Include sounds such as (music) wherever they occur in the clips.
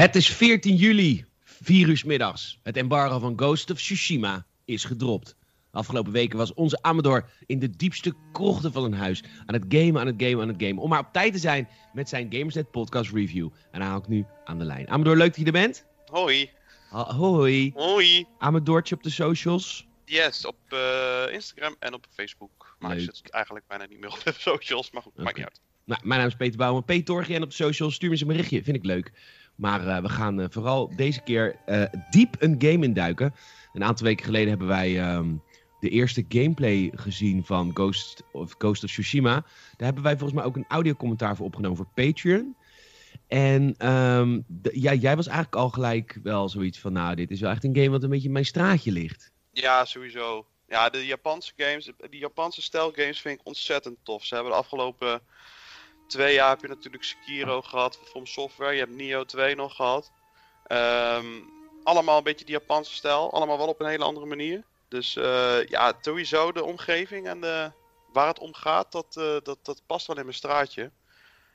Het is 14 juli, 4 uur middags. Het embargo van Ghost of Tsushima is gedropt. Afgelopen weken was onze Amador in de diepste krochten van een huis aan het gamen, aan het gamen, aan het gamen. Om maar op tijd te zijn met zijn Gamersnet podcast review. En hij haal ik nu aan de lijn. Amador, leuk dat je er bent. Hoi. Ha- hoi. Hoi. Amadortje op de socials. Yes, op eh, Instagram en op Facebook. Maar ik zit eigenlijk bijna niet meer op de (laughs) socials, maar goed, maakt niet uit. Nou, mijn naam is Peter Bouwman. Peter Torgien en op de socials. Stuur me eens een berichtje. Vind ik leuk. Maar eh, we gaan eh, vooral deze keer eh, diep een game induiken. Een aantal weken geleden hebben wij ehm, de eerste gameplay gezien van Ghost of, Ghost Tsushima. Daar hebben wij volgens mij ook een audiocommentaar voor opgenomen voor Patreon. En ehm, ja, jij was eigenlijk al gelijk wel zoiets van... Nou, dit is wel echt een game wat een beetje in mijn straatje ligt. Ja, sowieso. Ja, de Japanse games, die Japanse stijl games vind ik ontzettend tof. Ze hebben de afgelopen twee jaar heb je natuurlijk Sekiro gehad van From Software. Je hebt Nioh 2 nog gehad. Ehm, allemaal een beetje die Japanse stijl. Allemaal wel op een hele andere manier. Dus eh, ja, sowieso de omgeving en de, waar het om gaat, dat, eh, dat, dat past wel in mijn straatje.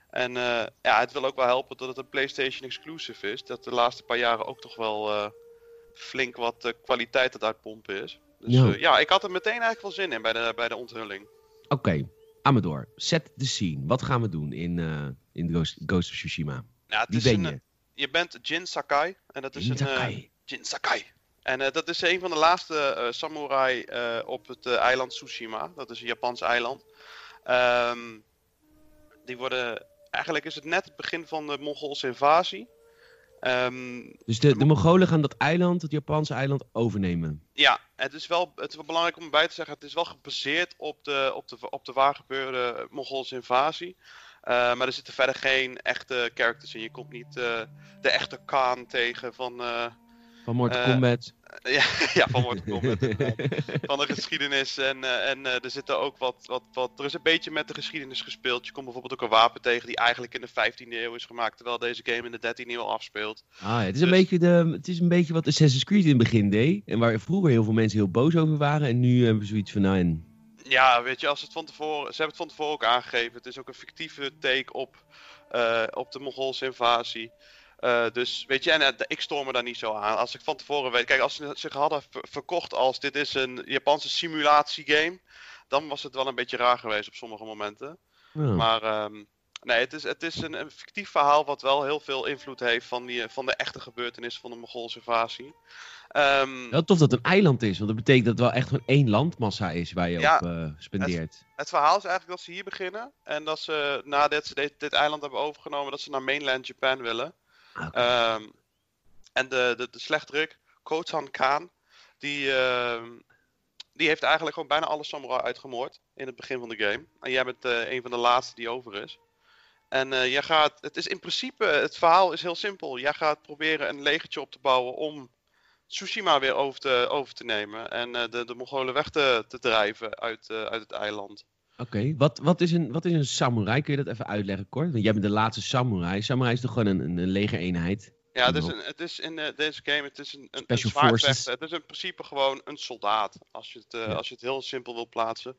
En eh, ja, het wil ook wel helpen dat het een PlayStation exclusive is. Dat de laatste paar jaren ook toch wel flink wat kwaliteit het uitpompen is. Dus Ja. ja. ja, ik had er meteen eigenlijk wel zin in bij de, bij de onthulling. Oké, Amador, set the scene. Wat gaan we doen in, eh, in Ghost, Ghost of Tsushima? Wie is ben een, je? eh, je bent Jin Sakai. En dat is Jin een. eh, Sakai. Jin Sakai. En dat is een van de laatste samurai op het eiland Tsushima. Dat is een Japans eiland. Ehm, die worden. Eigenlijk is het net het begin van de Mongoolse invasie. Ehm, Dus de, de Mongolen gaan dat eiland, het Japanse eiland, overnemen. Ja, het is, wel, het is wel belangrijk om erbij te zeggen, het is wel gebaseerd op de, op de, op de waar gebeurde Mongoolse invasie. Eh, maar er zitten verder geen echte characters in. Je komt niet eh, de echte Khan tegen van, eh, Van Mortal Eh, Kombat. ja, (laughs) ja, van Mortal (laughs) Kombat. van de geschiedenis. En, eh, en eh, er zitten ook wat, wat, wat. Er is een beetje met de geschiedenis gespeeld. Je komt bijvoorbeeld ook een wapen tegen die eigenlijk in de 15e eeuw is gemaakt. Terwijl deze game in de 13e eeuw afspeelt. Ah, ja, het, is een dus- beetje de, het is een beetje wat Assassin's Creed in het begin deed. En waar vroeger heel veel mensen heel boos over waren. En nu hebben we zoiets van, nou en... Ja, weet je, als het van tevoren, ze hebben het van tevoren ook aangegeven. Het is ook een fictieve take op, eh, op de Mongoolse invasie. Eh, dus weet je, en eh, ik stoor me daar niet zo aan. Als ik van tevoren weet, kijk, als ze zich hadden ver- verkocht als dit is een Japanse simulatiegame, dan was het wel een beetje raar geweest op sommige momenten. Maar ehm, nee, het is, het is een, een fictief verhaal wat wel heel veel invloed heeft van, die, van de echte gebeurtenissen van de Mongoolse invasie. Wel tof dat het een eiland is, want dat betekent dat het wel echt gewoon één landmassa is waar je Ja, op eh, spendeert. Het verhaal is eigenlijk dat ze hier beginnen. En dat ze nadat ze dit, dit eiland hebben overgenomen, dat ze naar mainland Japan willen. Ah. Ehm, en de, de, de slechterik, Kotan Khan, die, ehm, die heeft eigenlijk gewoon bijna alle samurai uitgemoord in het begin van de game. En jij bent eh, een van de laatste die over is. En eh, jij gaat, het is in principe, het verhaal is heel simpel. Jij gaat proberen een legertje op te bouwen om Tsushima weer over te, over te nemen. En eh, de, de Mongolen weg te, te drijven uit, uit het eiland. Oké, wat, wat, is een, wat is een samurai? Kun je dat even uitleggen kort? Want jij bent de laatste samurai. Samurai is toch gewoon een, een, een legereenheid? Ja, het is, een, het is in eh, deze game het is een, een, Special forces. Het is in principe gewoon een soldaat. Als je het, eh, Ja. als je het heel simpel wil plaatsen.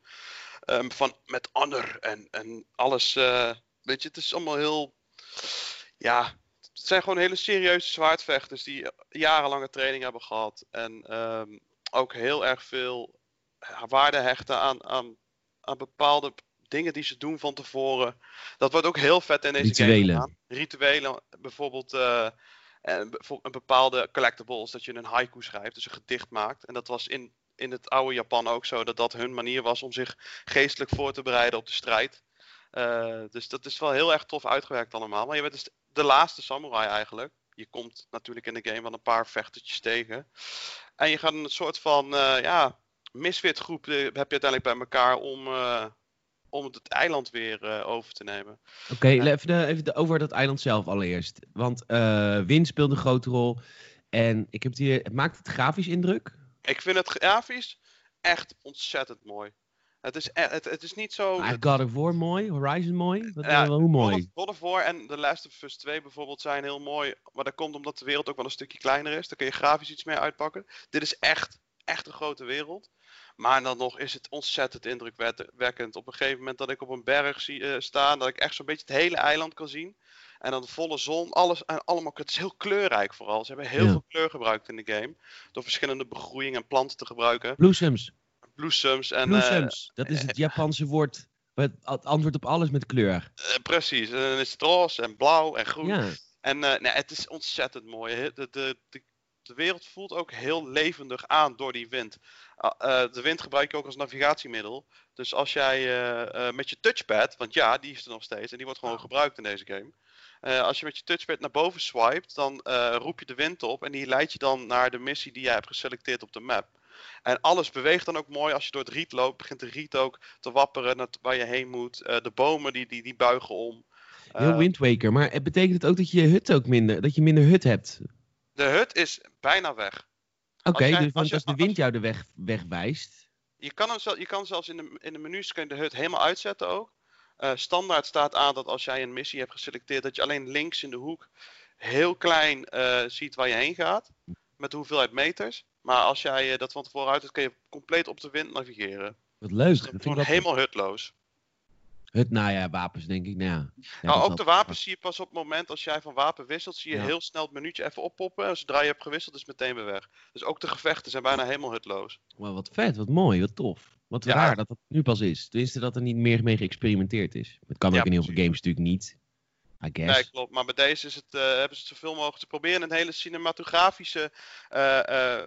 Ehm, van, met honor en, en alles. eh, weet je, het is allemaal heel. Ja, het zijn gewoon hele serieuze zwaardvechters die jarenlange training hebben gehad. En ehm, ook heel erg veel waarde hechten aan, aan, aan bepaalde dingen die ze doen van tevoren. Dat wordt ook heel vet in deze game Rituelen. gedaan. Rituelen, bijvoorbeeld voor een bepaalde collectibles, dat je een haiku schrijft, dus een gedicht maakt. En dat was in, in het oude Japan ook zo, dat dat hun manier was om zich geestelijk voor te bereiden op de strijd. Eh, dus dat is wel heel erg tof uitgewerkt allemaal. Maar je bent dus de laatste samurai eigenlijk. Je komt natuurlijk in de game wel een paar vechtertjes tegen. En je gaat een soort van, eh, ja, misfit groep eh, heb je uiteindelijk bij elkaar om, eh, om het eiland weer eh, over te nemen. Oké, even, de, even de, over dat eiland zelf allereerst. Want wind speelt een grote rol. En ik heb het hier, maakt het grafisch indruk? Ik vind het grafisch echt ontzettend mooi. Het is, e- het, het is niet zo. Maar God of War mooi, Horizon mooi. Wat, Ja, eh, hoe mooi? God of War en The Last of Us 2 bijvoorbeeld zijn heel mooi. Maar dat komt omdat de wereld ook wel een stukje kleiner is. Dan kun je grafisch iets meer uitpakken. Dit is echt, echt een grote wereld. Maar dan nog is het ontzettend indrukwekkend. Op een gegeven moment dat ik op een berg zie eh, staan, dat ik echt zo'n beetje het hele eiland kan zien. En dan de volle zon, alles en allemaal. Het is heel kleurrijk vooral. Ze hebben heel Ja. veel kleur gebruikt in de game. Door verschillende begroeiing en planten te gebruiken. Bloesems. Bloesems en. eh, Bloesems. Dat is het Japanse (laughs) woord. Het antwoord op alles met kleur. eh, precies. En dan is het roze en blauw en groen. Ja. En eh, nee, het is ontzettend mooi. De, de, de, de wereld voelt ook heel levendig aan door die wind. Ah, eh, de wind gebruik je ook als navigatiemiddel. Dus als jij eh, eh, met je touchpad, want ja, die is er nog steeds en die wordt gewoon gebruikt in deze game. Als je met je touchpad naar boven swipet, dan roep je de wind op en die leidt je dan naar de missie die jij hebt geselecteerd op de map. En alles beweegt dan ook mooi. Als je door het riet loopt, begint de riet ook te wapperen naar waar je heen moet. De bomen die, die, die buigen om. Heel Wind Waker. Maar het betekent het ook dat je hut ook minder, dat je minder hut hebt? De hut is bijna weg. Oké, dus als want je- als de wind jou de weg wegwijst. Je kan, hem je kan zelfs in de, in de menus kun je de hut helemaal uitzetten ook. Eh, standaard staat aan dat als jij een missie hebt geselecteerd, dat je alleen links in de hoek heel klein eh, ziet waar je heen gaat. Met de hoeveelheid meters. Maar als jij eh, dat van tevoren uit kun je compleet op de wind navigeren. Wat leuk. Dus Dat vind ik wel helemaal hutloos. Hut, nou ja, wapens denk ik. Nou, ja. Ja, nou, dat ook de wapens zie je pas op het moment als jij van wapen wisselt, zie je Ja. heel snel het minuutje even oppoppen. En zodra je hebt gewisseld, is het meteen weer weg. Dus ook de gevechten zijn bijna helemaal hutloos. Maar wat vet, wat mooi, wat tof. Wat raar dat dat nu pas is. Tenminste, dat er niet meer mee geëxperimenteerd is. Het kan ook in heel veel games natuurlijk niet. I guess. Nee, klopt. Maar bij deze is het, eh, hebben ze het zoveel mogelijk te proberen een hele cinematografische eh, eh,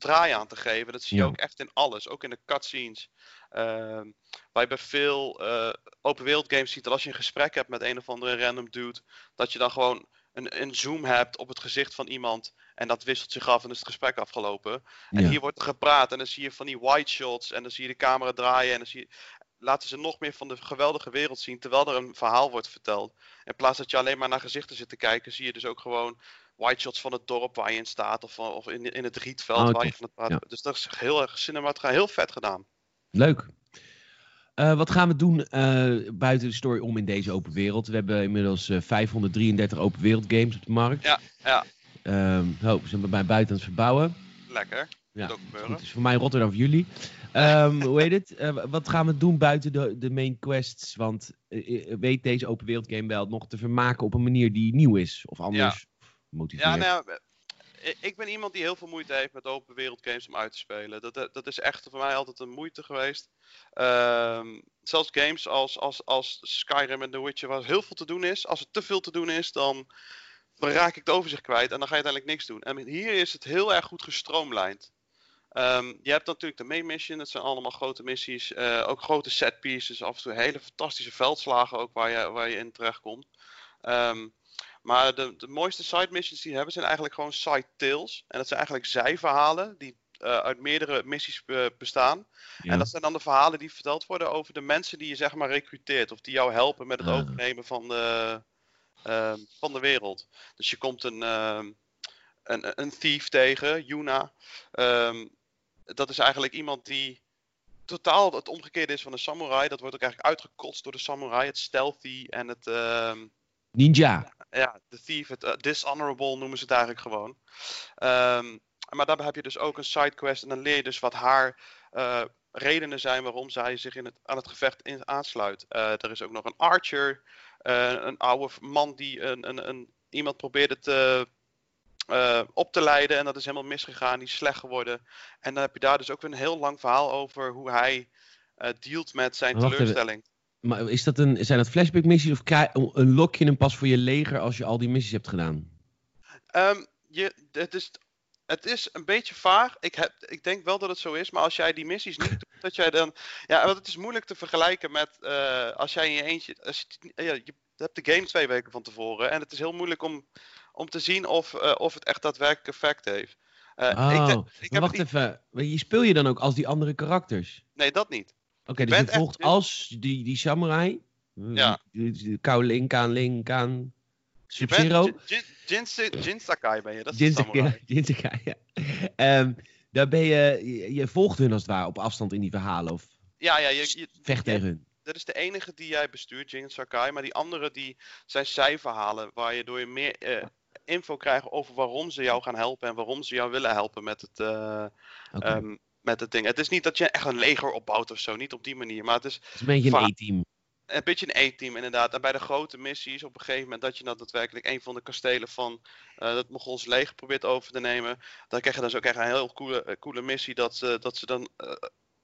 draai aan te geven. Dat zie je Ja. ook echt in alles, ook in de cutscenes. Ehm waar je bij veel eh, open wereld games ziet dat als je een gesprek hebt met een of andere random dude, dat je dan gewoon een, een zoom hebt op het gezicht van iemand en dat wisselt zich af en is het gesprek afgelopen. En Ja. hier wordt er gepraat en dan zie je van die white shots en dan zie je de camera draaien en dan zie je, laten ze nog meer van de geweldige wereld zien terwijl er een verhaal wordt verteld. In plaats dat je alleen maar naar gezichten zit te kijken, zie je dus ook gewoon white shots van het dorp waar je in staat of, of in, in het rietveld Oh, waar je van het. Dus dat is heel erg cinematograaf, heel vet gedaan. Leuk. Eh, wat gaan we doen eh, buiten de story om in deze open wereld? We hebben inmiddels eh, 533 open wereld games op de markt. Ja, ja. Oh, we zijn bij buiten aan het verbouwen. Lekker. Ja, Goed, gebeuren. dus voor mij Rotterdam voor jullie. Ehm, hoe heet het? Wat gaan we doen buiten de, de main quests? Want weet deze open wereld game wel nog te vermaken op een manier die nieuw is? Of anders Ja, nou eh, ik ben iemand die heel veel moeite heeft met open wereld games om uit te spelen. Dat, dat is echt voor mij altijd een moeite geweest. Ehm, zelfs games als, als, als Skyrim en The Witcher, waar heel veel te doen is. Als er te veel te doen is, dan, raak ik het overzicht kwijt en dan ga je uiteindelijk niks doen. En hier is het heel erg goed gestroomlijnd. Ehm, je hebt natuurlijk de main mission, dat zijn allemaal grote missies. eh, ook grote set pieces, af en toe hele fantastische veldslagen ook waar je, waar je in terechtkomt. Ehm maar de, de mooiste side missions die hebben zijn eigenlijk gewoon side tales. En dat zijn eigenlijk zijverhalen die eh, uit meerdere missies eh, bestaan. Ja. En dat zijn dan de verhalen die verteld worden over de mensen die je zeg maar recruteert. Of die jou helpen met het Ah. overnemen van de, ehm, van de wereld. Dus je komt een, ehm, een, een thief tegen, Yuna. Ehm, dat is eigenlijk iemand die totaal het omgekeerde is van een samurai. Dat wordt ook eigenlijk uitgekotst door de samurai. Het stealthy en het... ehm, Ninja. ja, de thief, het eh, dishonorable noemen ze het eigenlijk gewoon. Ehm, maar daarbij heb je dus ook een sidequest en dan leer je dus wat haar eh, redenen zijn waarom zij zich in het, aan het gevecht in, aansluit. Eh, er is ook nog een archer, een oude man die een, een, een, iemand probeerde te, op te leiden en dat is helemaal misgegaan, die is slecht geworden. En dan heb je daar dus ook weer een heel lang verhaal over hoe hij eh dealt met zijn even. Maar is dat een, zijn dat flashback missies of krijg- unlock je hem pas voor je leger als je al die missies hebt gedaan? Ehm, je, het, is, het is een beetje vaag. Ik, heb, ik denk wel dat het zo is. Maar als jij die missies niet doet, dat jij dan. Ja, want het is moeilijk te vergelijken met. eh, als jij in je eentje. Als je, ja, je hebt de game twee weken van tevoren. En het is heel moeilijk om, om te zien of, eh, of het echt daadwerkelijk effect heeft. Eh, Oh, ik, ik heb wacht niet- even. Je speel je dan ook als die andere karakters? Nee, dat niet. Oké, dus je echt- volgt als die, die samurai. Ja. Die- die- Kao Ling, Kaan Sub-Zero. Jin, Jin, Jin, Sa- Jin Sakai ben je. Dat is de Jinsekai, samurai. (laughs) Jinsekai, ja. Ehm, daar ben je, je, je volgt hun als het ware op afstand in die verhalen of Ja, ja, je, je, vecht tegen hun. dat is de enige die jij bestuurt, Jin Sakai. Maar die andere die zijn zijverhalen. Waar je door je meer eh, info krijgt over waarom ze jou gaan helpen. En waarom ze jou willen helpen met het, eh, met het ding. Het is niet dat je echt een leger opbouwt of zo. Niet op die manier. Maar het is, het is een beetje een E-team. een beetje een E-team inderdaad. En bij de grote missies op een gegeven moment dat je nou daadwerkelijk een van de kastelen van uh, het Mongols leger probeert over te nemen. Dan krijg je dan zo krijg je een heel coole, uh, coole missie dat, ze dat ze dan uh,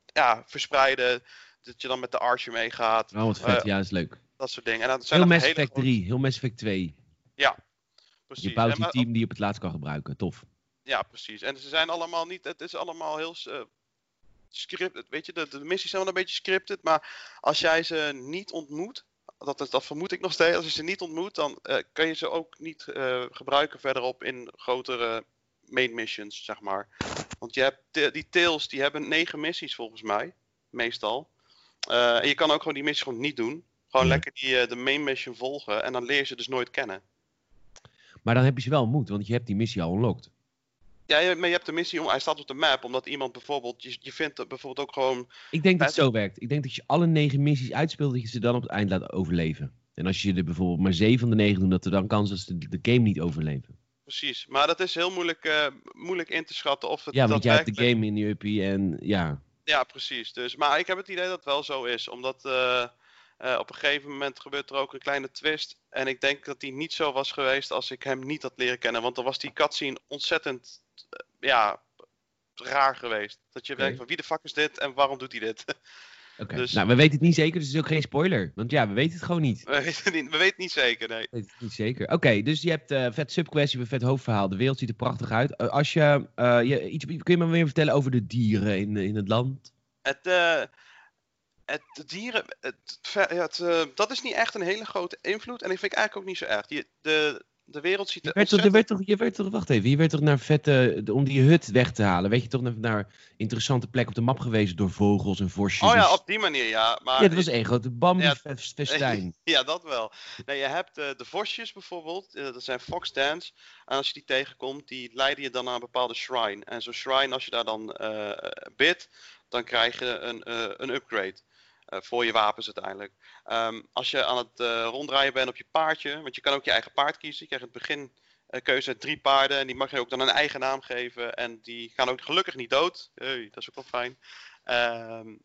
ja, verspreiden. Dat je dan met de Archer meegaat. Oh, wat vet. ja, is leuk. Dat soort dingen. En dat zijn heel Mass Effect 3, heel Mass Effect 2. Ja, precies. Je bouwt een team die je op het laatst kan gebruiken. Tof. Ja, precies. En ze zijn allemaal niet, het is allemaal heel uh, scripted. Weet je, de, de missies zijn wel een beetje scripted, maar als jij ze niet ontmoet, dat, dat, dat vermoed ik nog steeds, als je ze niet ontmoet, dan uh, kan je ze ook niet uh, gebruiken verderop in grotere main missions, zeg maar. Want je hebt die tails, die hebben negen missies volgens mij, meestal. en je kan ook gewoon die missies gewoon niet doen. Gewoon Ja. lekker die, de main mission volgen en dan leer je ze dus nooit kennen. Maar dan heb je ze wel ontmoet, want je hebt die missie al unlocked. Ja, maar je hebt de missie om, hij staat op de map, omdat iemand bijvoorbeeld, je, je vindt bijvoorbeeld ook gewoon, Ik denk dat het zo werkt. Ik denk dat je alle negen missies uitspeelt, dat je ze dan op het eind laat overleven. En als je er bijvoorbeeld maar zeven van de negen doet, dat er dan kans is dat ze de, de game niet overleven. precies. Maar dat is heel moeilijk, eh, moeilijk in te schatten of het Ja, want jij hebt de game in je uppie en ja. Ja, precies. Dus, maar ik heb het idee dat het wel zo is, omdat eh, eh, op een gegeven moment gebeurt er ook een kleine twist. En ik denk dat die niet zo was geweest als ik hem niet had leren kennen, want dan was die cutscene ontzettend, ja, raar geweest. Dat je denkt van wie de fuck is dit en waarom doet hij dit? (laughs) Dus- Nou, we weten het niet zeker, dus het is ook geen spoiler. Want ja, we weten het gewoon niet. we, weten niet, we weten niet zeker, nee. We weten het niet zeker. Oké, dus je hebt eh vet subquest, je hebt een vet hoofdverhaal. De wereld ziet er prachtig uit. Eh, als je, eh, je iets, kun je me meer vertellen over de dieren in, in het land? Het, eh, het de dieren, het, ja, het, eh, dat is niet echt een hele grote invloed. En ik vind ik eigenlijk ook niet zo erg. Die, de, de wereld ziet Je er toch, je, werd toch, je werd toch, wacht even, je werd toch naar vette, om die hut weg te halen, weet je toch naar, naar interessante plek op de map gewezen door vogels en vosjes. Oh ja, op die manier, ja. Maar ja, dat was één grote. Bambi-festijn. (laughs) Ja, dat wel. Nee, je hebt eh, de vosjes bijvoorbeeld, eh, dat zijn foxdans. En als je die tegenkomt, die leiden je dan naar een bepaalde shrine. En zo'n shrine, als je daar dan eh bidt, dan krijg je een, een upgrade. Eh, voor je wapens uiteindelijk. Ehm, als je aan het eh, ronddraaien bent op je paardje, want je kan ook je eigen paard kiezen. Je krijgt in het begin eh, keuze uit drie paarden en die mag je ook dan een eigen naam geven. En die gaan ook gelukkig niet dood. Hey, dat is ook wel fijn. Ehm,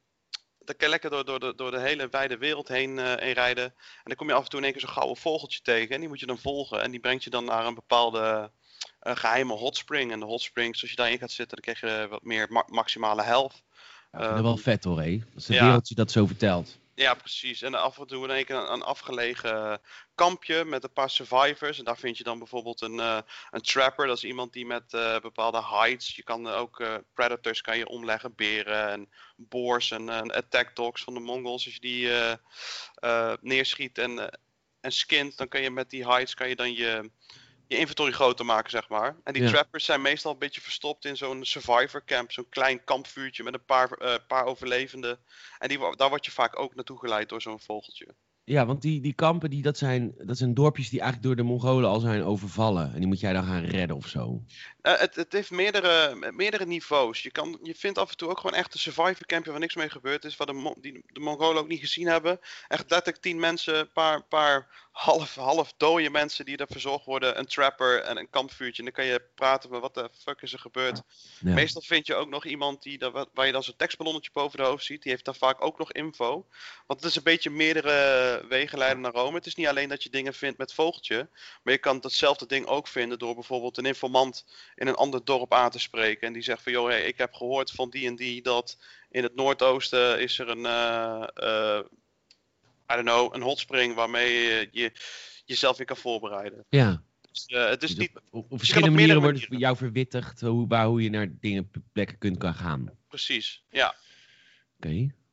dan kan je lekker door, door, de, door de hele wijde wereld heen, rijden. En dan kom je af en toe in één keer zo'n gouden vogeltje tegen. En die moet je dan volgen. En die brengt je dan naar een bepaalde eh, geheime hotspring. En de hotsprings, als je daarin gaat zitten, dan krijg je wat meer ma- maximale health. Ja, ik vind dat wel Ehm, vet hoor, hé. Als de ja. wereld je dat zo vertelt. Ja, precies. En af en toe in één keer een, een afgelegen kampje met een paar survivors. En daar vind je dan bijvoorbeeld een, eh, een trapper. Dat is iemand die met eh, bepaalde hides. Je kan eh, ook predators kan je omleggen. Beren en boars en, attack dogs van de Mongols. Als je die neerschiet en, en skint, dan kan je met die hides kan je dan je, je inventory groter maken, zeg maar. En die Ja. trappers zijn meestal een beetje verstopt in zo'n survivor camp. Zo'n klein kampvuurtje met een paar, eh, paar overlevenden. En die, daar word je vaak ook naartoe geleid door zo'n vogeltje. Ja, want die, die kampen, die, dat, zijn, dat zijn dorpjes die eigenlijk door de Mongolen al zijn overvallen. En die moet jij dan gaan redden of zo. Eh, het, het heeft meerdere, meerdere niveaus. Je, kan, je vindt af en toe ook gewoon echt een survivor campje waar niks mee gebeurd is. Waar de, die de Mongolen ook niet gezien hebben. Echt letterlijk tien mensen, een paar, paar half, half dode mensen die er verzorgd worden. Een trapper en een kampvuurtje. En dan kan je praten met wat de fuck is er gebeurd. Ja. Meestal vind je ook nog iemand die, daar- waar je dan zo'n tekstballonnetje boven de hoofd ziet. Die heeft daar vaak ook nog info. Want het is een beetje meerdere wegen leiden naar Rome. Het is niet alleen dat je dingen vindt met vogeltje. Maar je kan datzelfde ding ook vinden door bijvoorbeeld een informant in een ander dorp aan te spreken. En die zegt van, joh, hey, ik heb gehoord van die en die dat in het noordoosten is er een, eh, eh, I don't know, een hotspring waarmee je, je jezelf weer kan voorbereiden. Ja. Dus, eh, het is Dus niet op, verschillende manieren wordt het voor jou verwittigd hoe, waar, hoe je naar dingen, plekken kunt kan gaan. Oké, precies, ja.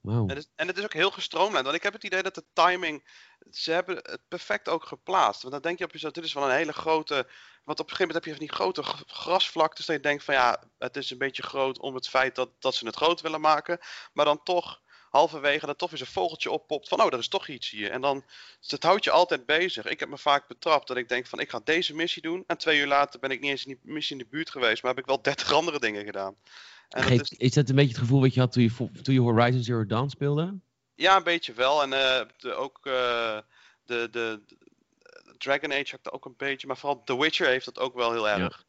wauw. En het, is, en het is ook heel gestroomlijnd. Want ik heb het idee dat de timing. Ze hebben het perfect ook geplaatst. Want dan denk je op jezelf, dit is wel een hele grote. Want op een gegeven moment heb je van die grote grasvlaktes. Dat je denkt van ja, het is een beetje groot om het feit dat, dat ze het groot willen maken. Maar dan toch halverwege dat toch eens een vogeltje oppopt van oh, er is toch iets hier. En dan, het houdt je altijd bezig. Ik heb me vaak betrapt dat ik denk van ik ga deze missie doen. En twee uur later ben ik niet eens in die missie in de buurt geweest. Maar heb ik wel dertig andere dingen gedaan. En dat is, is dat een beetje het gevoel wat je had toen je, toen je Horizon Zero Dawn speelde? Ja, een beetje wel. En eh, de, ook eh, de, de, de- Dragon Age had dat ook een beetje. Maar vooral The Witcher heeft dat ook wel heel erg.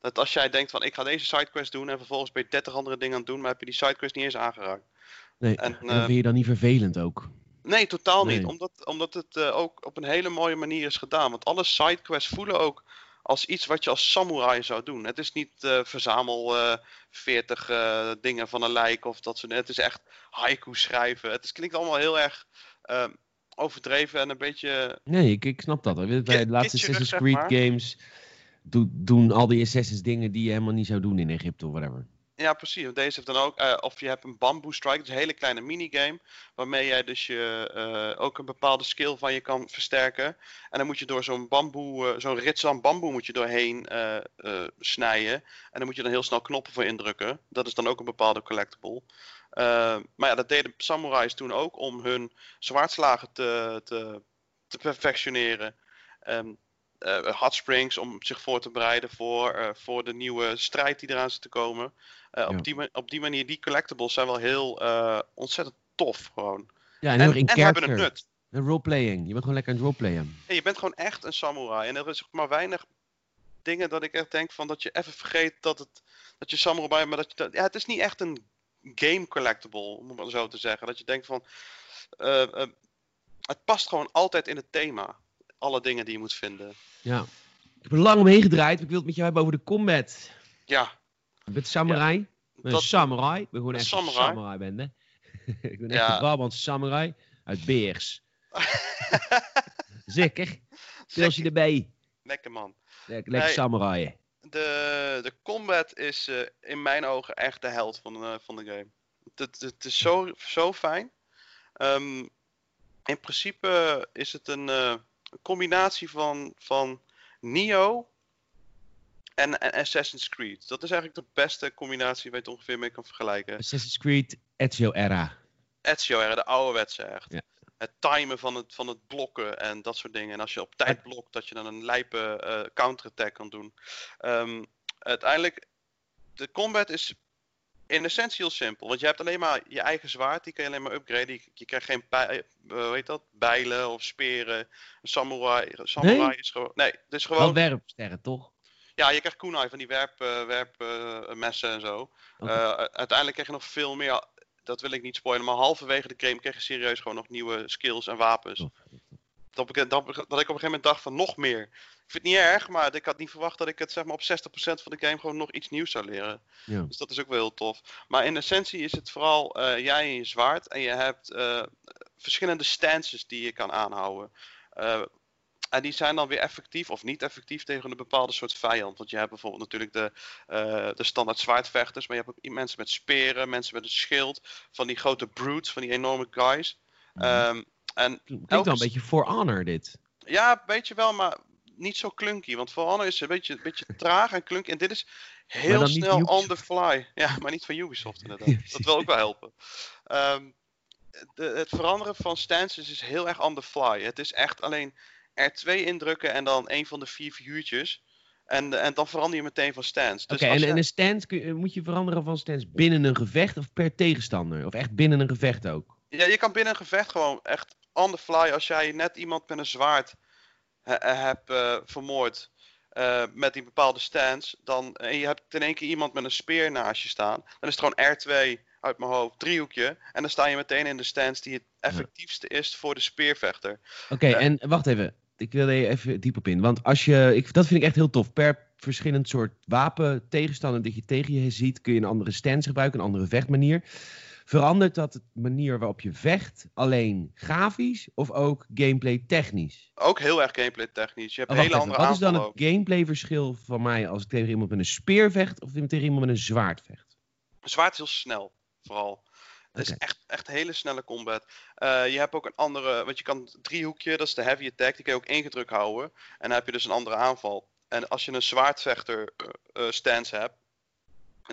Dat als jij denkt van ik ga deze sidequest doen en vervolgens ben je 30 andere dingen aan het doen, maar heb je die sidequest niet eens aangeraakt. Nee, En, en, dan eh, vind je dan niet vervelend ook. Nee, totaal niet. Omdat, omdat het eh, ook op een hele mooie manier is gedaan. Want alle sidequests voelen ook als iets wat je als samurai zou doen. Het is niet eh, verzamel eh 40 eh, dingen van een lijk of dat soort. Het is echt haiku schrijven. Het is, klinkt allemaal heel erg eh, overdreven en een beetje... Nee, ik, ik snap dat. Bij de laatste Assassin's Creed games do- doen al die Assassins dingen die je helemaal niet zou doen in Egypte of whatever. Ja, precies. Deze heeft dan ook, eh, of je hebt een bamboe strike, is een hele kleine minigame, waarmee jij dus je, eh, ook een bepaalde skill van je kan versterken. En dan moet je door zo'n bamboe, eh, zo'n rits aan bamboe moet je doorheen snijden. En dan moet je dan heel snel knoppen voor indrukken. Dat is dan ook een bepaalde collectible. Maar ja, dat deden samurais toen ook om hun zwaardslagen te, te, te perfectioneren. Eh, hot springs om zich voor te bereiden voor, eh, voor de nieuwe strijd die eraan zit te komen. Eh, Ja. op, die, op die manier, die collectibles zijn wel heel ontzettend tof gewoon. Ja, en, hebben een nut. Een roleplaying. Je bent gewoon lekker aan het roleplayen. Je bent gewoon echt een samurai. En er is maar weinig dingen dat ik echt denk van dat je even vergeet dat, het, dat je samurai bent. Maar dat je, dat- ja, het is niet echt een game collectible, om het zo te zeggen. Dat je denkt van, het past gewoon altijd in het thema. Alle dingen die je moet vinden. Ja. Ik heb er lang omheen gedraaid. Ik wil het met jou hebben over de combat. Ja, bent samurai. Dat, samurai. Ik ben gewoon echt samurai. een samurai ben, hè. (laughs) ik ben echt Ja. een Brabantse samurai uit Beers. (laughs) Zeker. Pilsje erbij. lekker man. Lekker, lekker Nee. samurai. de, de combat is eh, in mijn ogen echt de held van de, van de game. Het, het is zo, zo fijn. Ehm, in principe is het een eh, combinatie van, van Neo en, en Assassin's Creed. Dat is eigenlijk de beste combinatie waar je het ongeveer mee kan vergelijken. Assassin's Creed Ezio Era. Ezio, hè, de ouderwetse echt. Ja. Het timen van het, van het blokken en dat soort dingen. En als je op tijd blokt, dat je dan een lijpe eh counterattack kan doen. Ehm, uiteindelijk, de combat is in essentie heel simpel. Want je hebt alleen maar je eigen zwaard, die kan je alleen maar upgraden. Je, je krijgt geen pij- eh, heet dat? bijlen of speren. Een samurai, samurai Nee? is gewoon... Nee, het is Wel gewoon... werpsterren, toch? Ja, je krijgt kunai van die werp, eh, werpmessen en zo. Eh, uiteindelijk krijg je nog veel meer. Dat wil ik niet spoilen, maar halverwege de game krijg je serieus gewoon nog nieuwe skills en wapens. Dat, ik, dat, dat ik op een gegeven moment dacht van nog meer. Ik vind het niet erg, maar ik had niet verwacht dat ik het zeg maar op 60% van de game gewoon nog iets nieuws zou leren. Ja. Dus dat is ook wel heel tof. Maar in essentie is het vooral eh, jij en je zwaard. En je hebt eh, verschillende stances die je kan aanhouden. Eh, en die zijn dan weer effectief of niet effectief tegen een bepaalde soort vijand. Want je hebt bijvoorbeeld natuurlijk de, de standaard zwaardvechters. Maar je hebt ook mensen met speren, mensen met een schild. Van die grote brutes, van die enorme guys. Mhm. Ehm, en Klinkt elke wel een beetje For Honor, dit. ja, weet je wel, maar niet zo clunky. Want For Honor is een beetje, een beetje traag en clunky. En dit is heel snel on the fly. Ja, maar niet van Ubisoft inderdaad. (laughs) Ja, dat wil ook wel helpen. Ehm, de, het veranderen van stances is heel erg on the fly. Het is echt alleen R2 indrukken en dan een van de vier figuurtjes. En, en dan verander je meteen van stance. Oké, Dus als en, je- en een stance, kun moet je veranderen van stance binnen een gevecht of per tegenstander? Of echt binnen een gevecht ook? Ja, je kan binnen een gevecht gewoon echt on the fly. Als jij net iemand met een zwaard he- hebt eh, vermoord eh, met die bepaalde stance. Dan, en je hebt in één keer iemand met een speer naast je staan. Dan is het gewoon R2 uit mijn hoofd, driehoekje. En dan sta je meteen in de stance die het effectiefste is voor de speervechter. Oké, en wacht even. Ik wil er even diep op in. Want als je, ik, dat vind ik echt heel tof. Per verschillend soort wapen tegenstander dat je tegen je ziet, kun je een andere stance gebruiken, een andere vechtmanier. Verandert dat de manier waarop je vecht alleen grafisch of ook gameplay technisch? Ook heel erg gameplay technisch. Je hebt Oh, hele even, andere Wat is dan het gameplay verschil van mij als ik tegen iemand met een speer vecht of tegen iemand met een zwaard vecht? Zwaard is heel snel, vooral. Het is echt, echt hele snelle combat. Eh, je hebt ook een andere, want je kan driehoekje, dat is de heavy attack, die kan je ook ingedrukt houden. En dan heb je dus een andere aanval. En als je een zwaardvechter eh, stance hebt,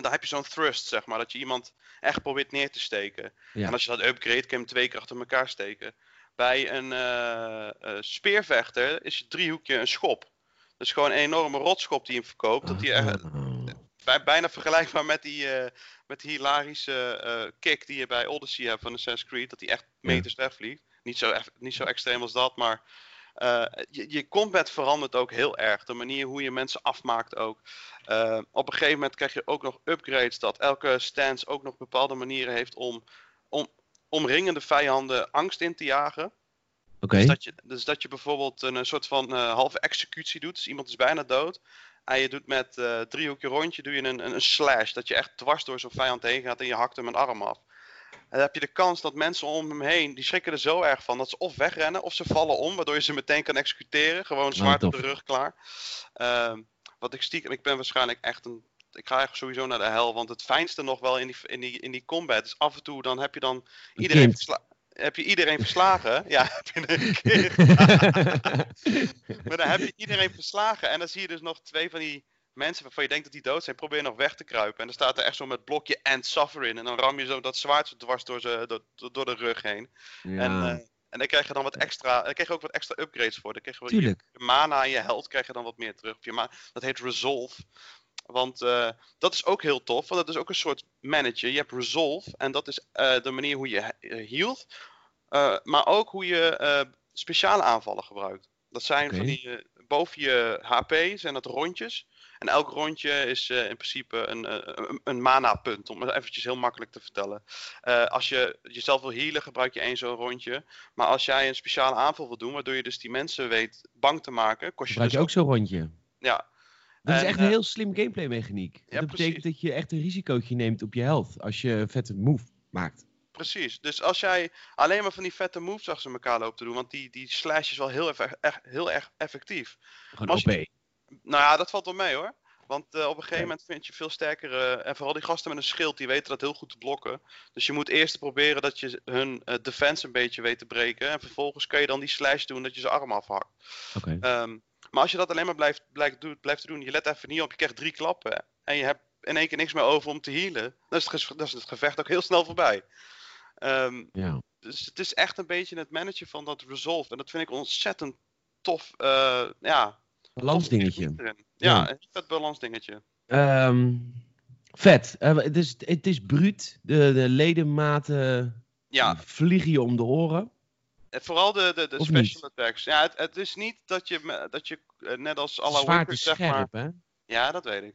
en dan heb je zo'n thrust, zeg maar, dat je iemand echt probeert neer te steken. Ja. En als je dat upgrade, kan je hem twee keer achter elkaar steken. Bij een eh, eh, speervechter is je driehoekje een schop. Dus gewoon een enorme rotschop die hem verkoopt. Dat die echt, Oh. bij- bijna vergelijkbaar met die, eh, met die hilarische kick die je bij Odyssey hebt van Assassin's Creed. Dat die echt Ja. meters wegvliegt. Niet zo, niet zo extreem als dat, maar eh, je, je combat verandert ook heel erg. De manier hoe je mensen afmaakt ook. Eh, op een gegeven moment krijg je ook nog upgrades dat elke stance ook nog bepaalde manieren heeft om, om omringende vijanden angst in te jagen. Oké. Dus, dat je, dus dat je bijvoorbeeld een, soort van eh, halve executie doet. Dus iemand is bijna dood. En je doet met eh driehoekje rondje doe je een, een, een slash. Dat je echt dwars door zo'n vijand heen gaat en je hakt hem een arm af. En dan heb je de kans dat mensen om hem heen, die schrikken er zo erg van dat ze of wegrennen of ze vallen om, waardoor je ze meteen kan executeren. Gewoon zwaard op de rug klaar. Ehm, wat ik stiekem, ik ben waarschijnlijk echt een, ik ga echt sowieso naar de hel, want het fijnste nog wel in die, in die, in die combat is af en toe, dan heb je dan Een iedereen, heb je iedereen verslagen. (laughs) ja, heb je een (laughs) kind. (laughs) Maar dan heb je iedereen verslagen. En dan zie je dus nog twee van die mensen waarvan je denkt dat die dood zijn, proberen nog weg te kruipen. En dan staat er echt zo met blokje and suffer in. En dan ram je zo dat zwaard zo dwars door, ze, door, door- de rug heen. En, eh, en dan krijg je dan wat extra. Dan krijg je ook wat extra upgrades voor. Dan krijg je, tuurlijk. je mana en je held krijg je dan wat meer terug. Dat heet resolve. Want eh, dat is ook heel tof. Want dat is ook een soort manager. Je hebt resolve. En dat is eh, de manier hoe je he- healt. Maar ook hoe je speciale aanvallen gebruikt. Dat zijn van die. boven je HP zijn dat rondjes. En elk rondje is eh, in principe een, eh, een, een mana-punt. Om het eventjes heel makkelijk te vertellen. Eh, als je jezelf wil healen, gebruik je één zo'n rondje. Maar als jij een speciale aanval wil doen, waardoor je dus die mensen weet bang te maken, kost je Gebruik dus je ook zo'n rondje? Ja, Dat is echt een heel slim gameplay mechaniek. ja, dat betekent dat je echt een risicootje neemt op je health als je een vette move maakt. precies. Dus als jij alleen maar van die vette moves achter elkaar loopt te doen, want die, die slash is wel heel, eff- echt, heel erg effectief. Gewoon OP. je- Nou ja, dat valt wel mee hoor. Want eh, op een gegeven moment vind je veel sterkere. En vooral die gasten met een schild, die weten dat heel goed te blokken. Dus je moet eerst proberen dat je hun eh, defense een beetje weet te breken. En vervolgens kun je dan die slash doen dat je ze arm afhakt. Oké. Ehm, maar als je dat alleen maar blijft, blijft, doen, blijft doen, je let even niet op, je krijgt drie klappen. En je hebt in één keer niks meer over om te healen. Dan is het, dan is het gevecht ook heel snel voorbij. Ehm, Ja. dus het is echt een beetje het managen van dat resolve. En dat vind ik ontzettend tof. eh ja, Balansdingetje. Ja. Ja, een vet balansdingetje. Ehm, vet. Eh, het, is, het is bruut. De, de ledematen Ja, vliegen je om de oren. en vooral de, de, de Of special niet? attacks. Ja, het, het is niet dat je, dat je eh, net als alle Zwaard is zeg maar... hè? Ja, dat weet ik.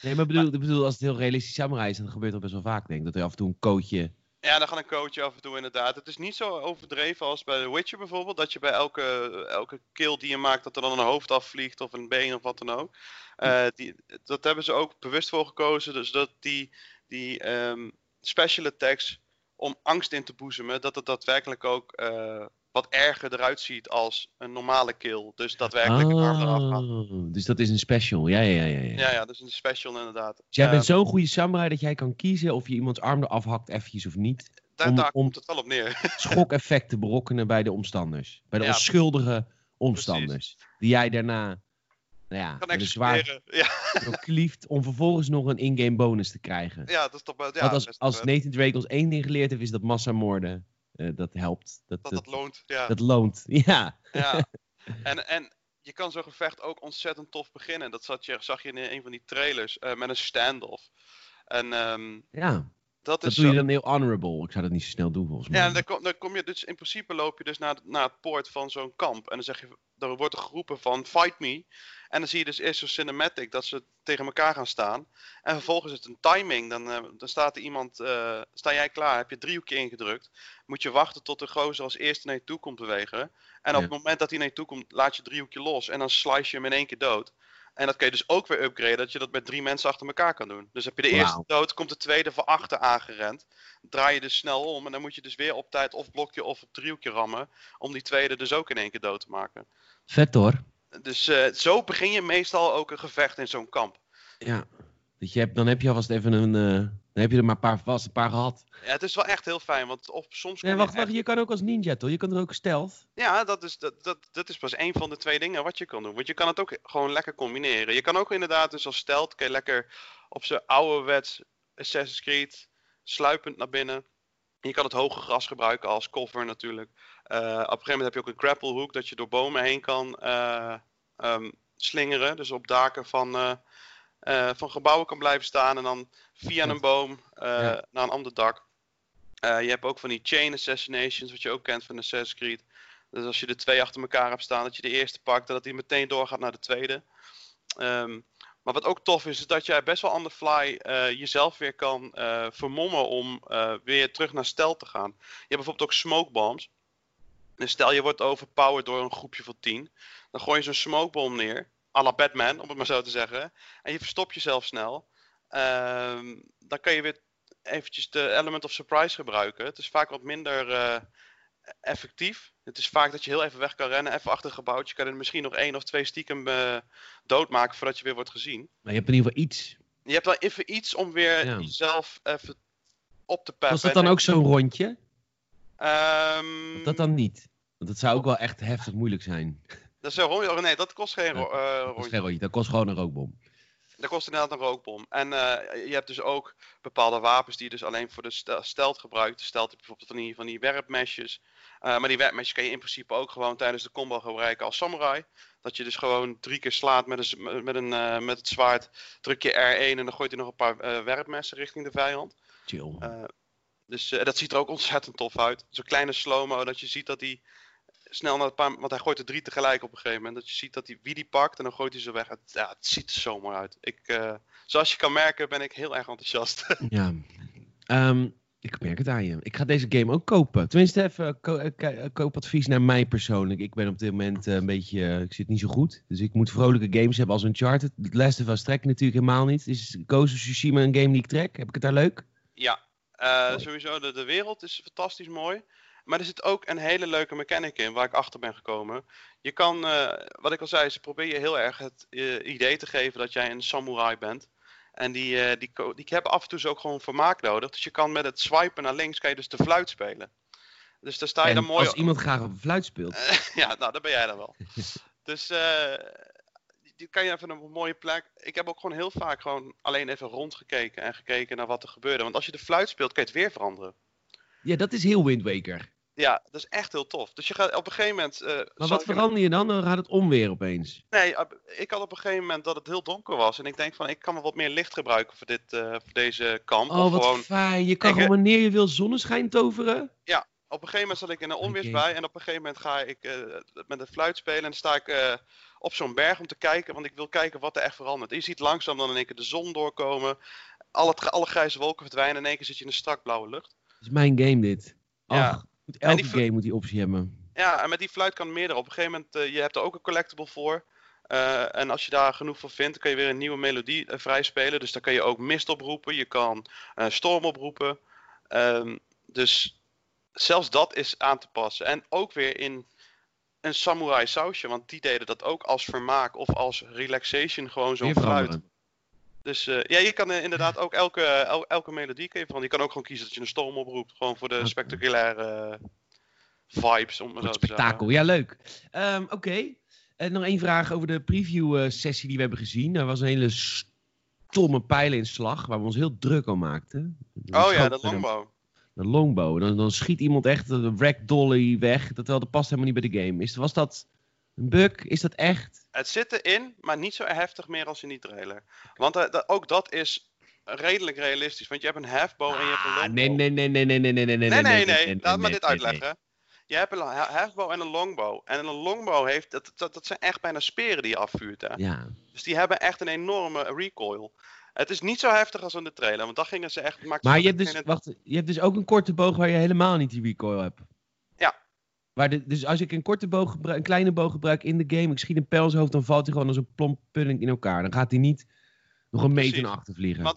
Nee, maar ik bedoel, (laughs) ik bedoel, als het heel realistisch samurai is, dan gebeurt dat best wel vaak, denk ik. Dat er af en toe een kootje... Ja, dan gaat een coachje af en toe inderdaad. Het is niet zo overdreven als bij The Witcher bijvoorbeeld. Dat je bij elke, elke kill die je maakt, dat er dan een hoofd afvliegt of een been of wat dan ook. Eh, die, dat hebben ze ook bewust voor gekozen. Dus dat die, die ehm, special attacks om angst in te boezemen, dat het daadwerkelijk ook eh, wat erger eruit ziet als een normale kill. Dus daadwerkelijk een arm eraf gaat. Oh, dus dat is een special. Ja, ja, ja. ja. Ja, ja, dus een special inderdaad. Dus jij bent zo'n goede samurai dat jij kan kiezen of je iemands arm eraf hakt eventjes of niet. daar, om- daar komt het wel op neer. (laughs) Schokeffecten berokkenen bij de omstanders. Bij de Ja, onschuldige omstanders. Die jij daarna, nou ja, kan executeren. Ja, (laughs) om vervolgens nog een in-game bonus te krijgen. ja, dat is toch wel... Ja, Want als, als. Nathan Drake ons één ding geleerd heeft, is dat massamoorden, dat helpt. Dat, dat dat, dat loont. Ja. dat loont. (laughs) Ja. Ja, en, en je kan zo'n gevecht ook ontzettend tof beginnen. Dat zat je, zag je in een van die trailers eh, met een standoff. En ehm, ja, dat dat is doe je dan heel honorable. Ik zou dat niet zo snel doen volgens mij. Ja, en dan kom, dan kom je dus in principe loop je dus naar, naar het poort van zo'n kamp. En dan zeg je, dan wordt er geroepen van fight me. En dan zie je dus eerst zo'n cinematic dat ze tegen elkaar gaan staan. En vervolgens is het een timing. Dan, eh, dan staat er iemand, eh, sta jij klaar, heb je driehoekje ingedrukt. Moet je wachten tot de gozer als eerste naar je toe komt bewegen. En op het moment dat hij naar je toe komt, laat je driehoekje los. En dan slice je hem in één keer dood. En dat kun je dus ook weer upgraden, dat je dat met drie mensen achter elkaar kan doen. Dus heb je de eerste dood, komt de tweede van achter aangerend. Draai je dus snel om en dan moet je dus weer op tijd of blokje of op driehoekje rammen. Om die tweede dus ook in één keer dood te maken. Vet hoor. Dus eh, zo begin je meestal ook een gevecht in zo'n kamp. Ja. Dat je hebt, dan heb je alvast even een. eh, dan heb je er maar een paar, vast een paar gehad. Ja, het is wel echt heel fijn, want op, soms Nee, je wacht, wacht. echt- Je kan ook als ninja toch? Je kan er ook stealth. Ja, dat is, dat, dat, dat is pas één van de twee dingen wat je kan doen. Want je kan het ook gewoon lekker combineren. Je kan ook inderdaad dus als stelt, kun je lekker op zijn ouderwets Assassin's Creed sluipend naar binnen. Je kan het hoge gras gebruiken als cover natuurlijk. Eh, op een gegeven moment heb je ook een grapple hook dat je door bomen heen kan eh, ehm, slingeren. Dus op daken van, eh, eh, van gebouwen kan blijven staan en dan via een boom eh, Ja. naar een ander dak. Eh, je hebt ook van die chain assassinations, wat je ook kent van Assassin's Creed. Dus als je de twee achter elkaar hebt staan, dat je de eerste pakt en dat die meteen doorgaat naar de tweede. Ehm, Maar wat ook tof is, is dat jij best wel on the fly jezelf weer kan vermommen om weer terug naar stel te gaan. Je hebt bijvoorbeeld ook smoke bombs. En stel je wordt overpowered door een groepje van 10. Dan gooi je zo'n smokebom neer. À la Batman, om het maar zo te zeggen. En je verstopt jezelf snel. Ehm, dan kan je weer eventjes de element of surprise gebruiken. Het is vaak wat minder eh, effectief. Het is vaak dat je heel even weg kan rennen, even achter een gebouwtje. kan er misschien nog één of twee stiekem eh, doodmaken voordat je weer wordt gezien. Maar je hebt in ieder geval iets. Je hebt wel even iets om weer Ja. jezelf even op te peppen. Was dat dan ook zo'n rondje? Ehm, dat dan niet? Want dat zou ook wel echt heftig moeilijk zijn. Dat is een rondje. Oh, nee, dat kost geen ro- eh, Dat, is rondje. geen rondje, dat kost gewoon een rookbom. Dat kost inderdaad een rookbom. En eh, je hebt dus ook bepaalde wapens die je dus alleen voor de stel- stelt gebruikt. De stelt heb je bijvoorbeeld van die, van die werpmesjes. Eh, maar die werpmesjes kan je in principe ook gewoon tijdens de combo gebruiken als samurai. Dat je dus gewoon drie keer slaat met, een, met, een, met het zwaard. Druk je R1 en dan gooit hij nog een paar werpmessen richting de vijand. Chill. Dus dat ziet er ook ontzettend tof uit. Zo'n kleine slow-mo dat je ziet dat hij snel naar een paar... Want hij gooit er drie tegelijk op een gegeven moment. Dat je ziet dat hij wie die pakt en dan gooit hij ze weg. Het, ja, het ziet er zo mooi uit. Ik, eh, zoals je kan merken ben ik heel erg enthousiast. (laughs) Ja. Ehm, ik merk het aan je. Ik ga deze game ook kopen. Tenminste, even ko- koopadvies naar mij persoonlijk. Ik ben op dit moment eh, een beetje... eh, ik zit niet zo goed. Dus ik moet vrolijke games hebben als Uncharted. The Last of Us trek ik natuurlijk helemaal niet. Is Ghost of Tsushima een game die ik trek? Heb ik het daar leuk? ja, sowieso de, de wereld is fantastisch mooi. Maar er zit ook een hele leuke mechanic in waar ik achter ben gekomen. Je kan, eh, wat ik al zei, ze proberen je heel erg het idee te geven dat jij een samurai bent. En die, eh, die, die hebben af en toe ook gewoon vermaak nodig. Dus je kan met het swipen naar links kan je dus de fluit spelen. Dus daar sta je En dan mooi als iemand graag op fluit speelt. (laughs) ja, nou, dat ben jij dan wel. (laughs) dus eh, die- kan je even op een mooie plek. Ik heb ook gewoon heel vaak gewoon alleen even rondgekeken en gekeken naar wat er gebeurde. Want als je de fluit speelt, kan je het weer veranderen. Ja, dat is heel Wind Waker. Ja, dat is echt heel tof. Dus je gaat op een gegeven moment. eh, Maar wat verander je dan? Dan gaat het om weer opeens. Nee, ik had op een gegeven moment dat het heel donker was. En ik denk van, ik kan wel wat meer licht gebruiken voor, dit, eh, voor deze kamp. Oh, of wat gewoon, fijn. Je kan Ik, gewoon wanneer je wil zonneschijn toveren. op een gegeven moment zat ik in een onweersbui. En op een gegeven moment ga ik eh, met een fluit spelen. En dan sta ik eh, op zo'n berg om te kijken. Want ik wil kijken wat er echt verandert. Je ziet langzaam dan in één keer de zon doorkomen. Alle, alle grijze wolken verdwijnen. En in één keer zit je in een strak blauwe lucht. Dat is mijn game dit. Ja. Moet elke die game moet die optie hebben. Ja, en met die fluit kan meerdere. Op een gegeven moment, eh, je hebt er ook een collectible voor. Eh, en als je daar genoeg voor vindt, dan kan je weer een nieuwe melodie eh, vrij spelen. Dus dan kan je ook mist oproepen, je kan storm oproepen. Ehm, dus zelfs dat is aan te passen. En ook weer in een samurai sausje, want die deden dat ook als vermaak of als relaxation, gewoon zo'n fluit. Dus eh, ja, je kan eh, inderdaad ook elke, el- elke melodie kun je van. Je kan ook gewoon kiezen dat je een storm oproept, gewoon voor de spectaculaire eh, vibes, om het spektakel. Ja, leuk. Ehm, Oké. En nog één vraag over de preview-sessie die we hebben gezien. Er was een hele stomme pijleninslag waar we ons heel druk om maakten. Oh ja, dat een- longbow. De longbow. Dan, dan schiet iemand echt de ragdolly weg. Dat past helemaal niet bij de game. Is, was dat een bug? Is dat echt? Het zit erin, maar niet zo heftig meer als in die trailer. Want eh, ook dat is redelijk realistisch. Want je hebt een halfbow en je hebt een Ah, longbow. nee, nee, nee, nee, nee, nee, nee, nee, nee, nee, nee, nee. Laat me dit uitleggen. Je hebt een ha- halfbow en een longbow. En een longbow heeft, dat, dat, dat zijn echt bijna speren die je afvuurt. Hè? Ja. Dus die hebben echt een enorme recoil. Het is niet zo heftig als in de trailer, want dan gingen ze echt... Maar je hebt, dus, wacht, je hebt dus ook een korte boog waar je helemaal niet die recoil hebt. Waar de, dus als ik een korte boog gebruik, een kleine boog gebruik in de game, ik schiet een pijl hoofd, dan valt hij gewoon als een plomp pudding in elkaar. Dan gaat hij niet nog een meter naar achter vliegen. Want,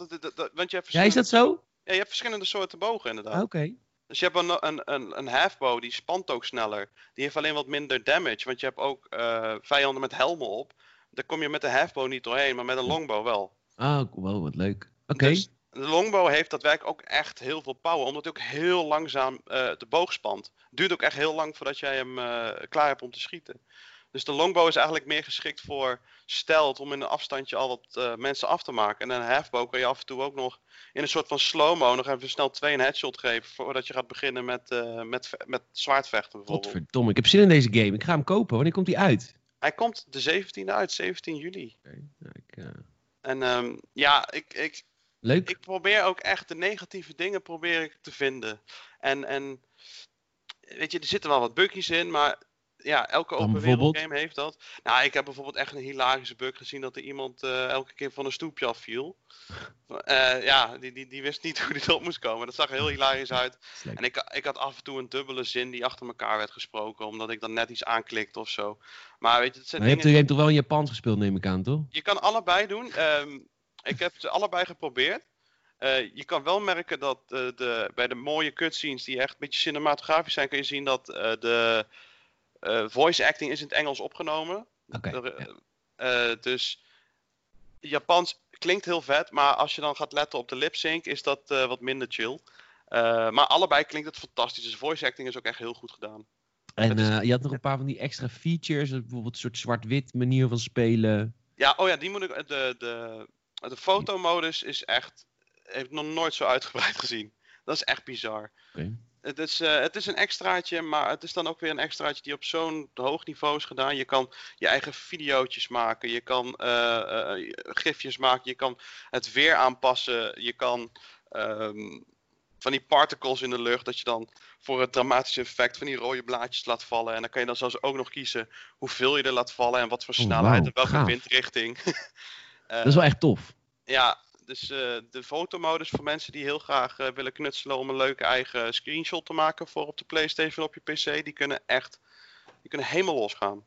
want je hebt Ja, is dat verschillende- zo? Ja, je hebt verschillende soorten bogen inderdaad. Ah, Oké. Dus je hebt een, een, een, een halfbow, die spant ook sneller. Die heeft alleen wat minder damage, want je hebt ook eh, vijanden met helmen op. Daar kom je met de halfbow niet doorheen, maar met een longbow wel. Ah, wow, wat leuk. Oké. Dus de longbow heeft daadwerkelijk ook echt heel veel power, omdat hij ook heel langzaam eh, de boog spant. Duurt ook echt heel lang voordat jij hem eh, klaar hebt om te schieten. Dus de longbow is eigenlijk meer geschikt voor stelt om in een afstandje al wat eh, mensen af te maken. En een halfbow kan je af en toe ook nog in een soort van slow-mo nog even snel twee een headshot geven voordat je gaat beginnen met, met, met zwaardvechten bijvoorbeeld. Godverdomme, ik heb zin in deze game. Ik ga hem kopen. Wanneer komt hij uit? Hij komt de 17e uit, 17 juli. Oké, nou, ik, eh, En ehm, ja, ik, ik, Leuk. ik probeer ook echt de negatieve dingen probeer ik te vinden. En, en weet je, er zitten wel wat buggies in, maar ja, elke open wereld game heeft dat. Nou, ik heb bijvoorbeeld echt een hilarische bug gezien dat er iemand eh, elke keer van een stoepje afviel. Eh, ja, die, die, die wist niet (laughs) hoe die erop moest komen. Dat zag er heel hilarisch uit. (laughs) En ik, ik had af en toe een dubbele zin die achter elkaar werd gesproken, omdat ik dan net iets aanklikte of zo. Maar weet je, het zijn Maar je hebt, dingen... je hebt toch wel in Japans gespeeld, neem ik aan, toch? Je kan allebei doen. Ehm, ik heb ze allebei geprobeerd. Eh, je kan wel merken dat eh, de, bij de mooie cutscenes die echt een beetje cinematografisch zijn, kun je zien dat eh, de voice acting is in het Engels opgenomen. Oké. Ja. dus Japans klinkt heel vet, maar als je dan gaat letten op de lip sync, is dat wat minder chill. Maar allebei klinkt het fantastisch. Dus voice acting is ook echt heel goed gedaan. En is- je had nog een paar van die extra features, bijvoorbeeld een soort zwart-wit manier van spelen. Ja, oh ja, die moet ik. De, de, de fotomodus is echt. Heb ik nog nooit zo uitgebreid (laughs) gezien. Dat is echt bizar. Het is, eh, het is een extraatje, maar het is dan ook weer een extraatje die op zo'n hoog niveau is gedaan. Je kan je eigen videootjes maken, je kan eh, eh, gifjes maken, je kan het weer aanpassen, je kan ehm, van die particles in de lucht, dat je dan voor het dramatische effect van die rode blaadjes laat vallen. En dan kan je dan zelfs ook nog kiezen hoeveel je er laat vallen en wat voor Oh, snelheid en welke gaaf. windrichting. (laughs) Dat is wel echt tof. Ja, dus eh, de fotomodus voor mensen die heel graag eh, willen knutselen om een leuke eigen screenshot te maken voor op de PlayStation op je PC, die kunnen echt, die kunnen helemaal losgaan.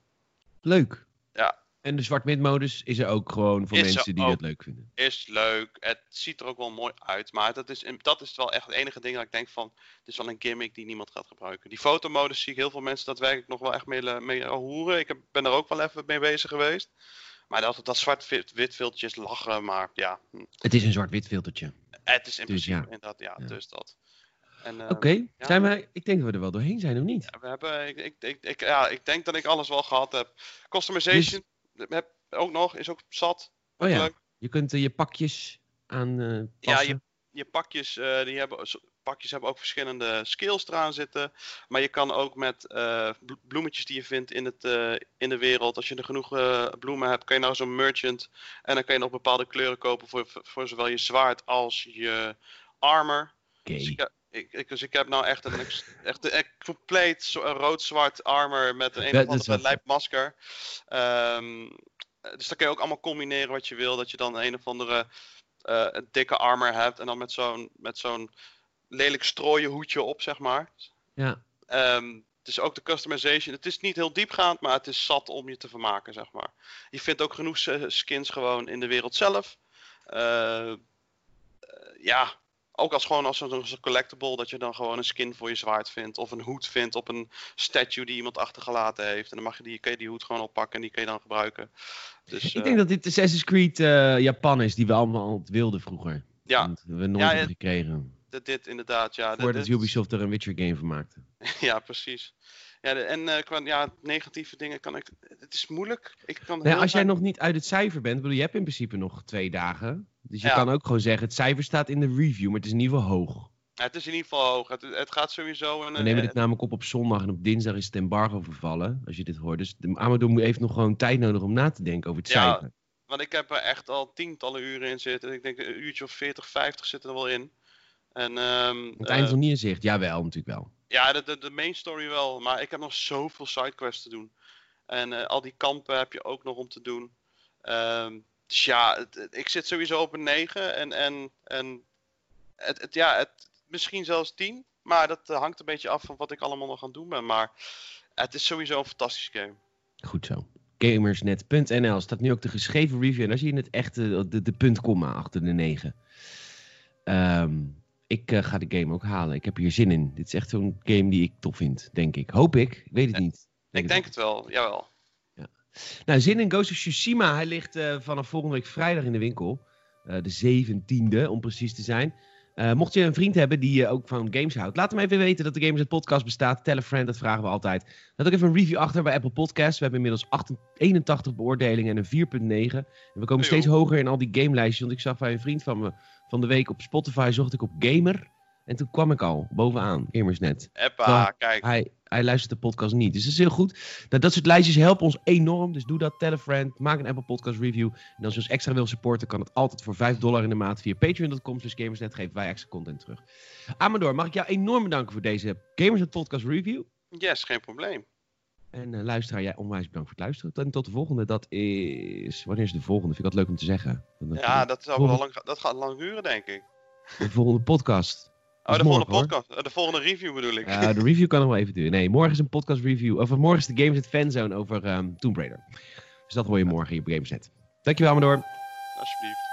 Leuk. Ja. En de zwart-wit modus is er ook gewoon voor Is mensen die dat leuk vinden. Is leuk, het ziet er ook wel mooi uit, maar dat is, dat is wel echt het enige ding dat ik denk van, dit is wel een gimmick die niemand gaat gebruiken. Die fotomodus zie ik heel veel mensen daadwerkelijk nog wel echt mee, eh, mee hoeren. Ik heb, ben er ook wel even mee bezig geweest. Maar dat, dat zwart-wit filtertje is lachen, maar ja, hm, Het is een zwart-wit filtertje. het is in Dus principe ja. inderdaad, ja, Ja. dus dat. Eh, Oké, ja. zijn we, ik denk dat we er wel doorheen zijn, of niet? Ja, we hebben, ik, ik, ik, ik- ja, ik denk dat ik alles wel gehad heb. Customization heb ook nog, is ook zat. Oh ja, Leuk. je kunt eh, je pakjes aan eh Ja, je, je pakjes, die hebben, pakjes hebben ook verschillende skills eraan zitten. Maar je kan ook met eh, blo- bloemetjes die je vindt in, het, eh, in de wereld. Als je er genoeg eh, bloemen hebt, kan je naar zo'n merchant. En dan kan je nog bepaalde kleuren kopen voor, voor zowel je zwaard als je armor. Oké. Dus ik, heb- ik, dus ik heb nou echt een, echt een, compleet rood-zwart armor met een, of andere lijp masker. Ehm, dus dan kun je ook allemaal combineren wat je wil. Dat je dan een of andere een dikke armor hebt en dan met zo'n met zo'n lelijk strooien hoedje op, zeg maar. Ja, Ehm, dus ook de customization. Het is niet heel diepgaand, maar het is zat om je te vermaken, zeg maar. Je vindt ook genoeg s- skins gewoon in de wereld zelf. Eh, eh, ja, ook als gewoon als een, collectible, dat je dan gewoon een skin voor je zwaard vindt. Of een hoed vindt op een statue die iemand achtergelaten heeft. En dan mag je die, kun je die hoed gewoon oppakken en die kun je dan gebruiken. Dus, ik eh, denk dat dit Assassin's Creed eh, Japan is die we allemaal wilden vroeger. ja, Want we nooit Ja, hebben het- gekregen. Dit, dit inderdaad. Ja, Voordat dit- Ubisoft er een Witcher game van maakte. (laughs) Ja, precies. Ja, de- en eh, qua ja, negatieve dingen kan ik. Het is moeilijk. Ik kan heel als jij nog niet uit het cijfer bent, bedoel, je hebt in principe nog twee dagen. Dus je Ja. kan ook gewoon zeggen, het cijfer staat in de review, maar het is in ieder geval hoog. Ja, het is in ieder geval hoog. Het, het gaat sowieso. Een, We nemen eh, dit namelijk op op zondag en op dinsdag is het embargo vervallen, als je dit hoort. Dus de Amadou heeft nog gewoon tijd nodig om na te denken over het Ja, cijfer. Want ik heb er echt al tientallen uren in zitten. Ik denk een uurtje of 40, 50 zitten er wel in. En ehm, Het eind eh, nog niet in zicht. Jawel, natuurlijk wel. ja, de, de, de main story wel. Maar ik heb nog zoveel sidequests te doen. En eh, al die kampen heb je ook nog om te doen. Ehm, dus ja, het- ik zit sowieso op een 9. En, en, en het, het, ja, het, misschien zelfs 10. Maar dat eh, hangt een beetje af van wat ik allemaal nog aan het doen ben. Maar het is sowieso een fantastische game. Goed zo. Gamersnet.nl staat nu ook de geschreven review. En daar zie je het echte, de, de punt komma achter de 9. Ehm, ik eh, ga de game ook halen. Ik heb hier zin in. Dit is echt zo'n game die ik tof vind, denk ik. Hoop ik. Ik weet het niet. Ik denk het wel, jawel. Nou, zin in Ghost of Tsushima. Hij ligt eh, vanaf volgende week vrijdag in de winkel. Eh, de 17e, om precies te zijn. Mocht je een vriend hebben die ook van games houdt, laat hem even weten dat de Gamers het podcast bestaat. Tell a friend, dat vragen we altijd. Laat ook even een review achter bij Apple Podcasts. We hebben inmiddels 88 81 beoordelingen en een 4.9. En we komen steeds hoger in al die gamelijstjes. Want ik zag bij een vriend van me van de week op Spotify, zocht ik op Gamer. En toen kwam ik al bovenaan, Gamersnet. Eppa, kijk. Hij, hij luistert de podcast niet. Dus dat is heel goed. Nou, dat soort lijstjes helpen ons enorm. Dus doe dat. Tell a friend. Maak een Apple Podcast review. En als je ons extra wil supporten, kan het altijd voor 5 dollar in de maand via patreon.com. Dus Gamersnet geven wij extra content terug. Amador, mag ik jou enorm bedanken voor deze Gamersnet podcast review. Yes, geen probleem. En eh, luisteraar, jij onwijs bedankt voor het luisteren. En tot de volgende. Dat is... Wanneer is de volgende? Vind ik dat leuk om te zeggen. Dan- Ja, dat, wel lang, dat gaat lang duren, denk ik. De volgende podcast. Oh, de volgende morgen, podcast. eh, De volgende review bedoel ik. Ja, de review kan nog wel even duren. Nee, morgen is een podcast review. Of eh, morgen is de Games at Fanzone over ehm Tomb Raider. Dus dat hoor je morgen hier op Gameset. Dankjewel, Amador. Alsjeblieft.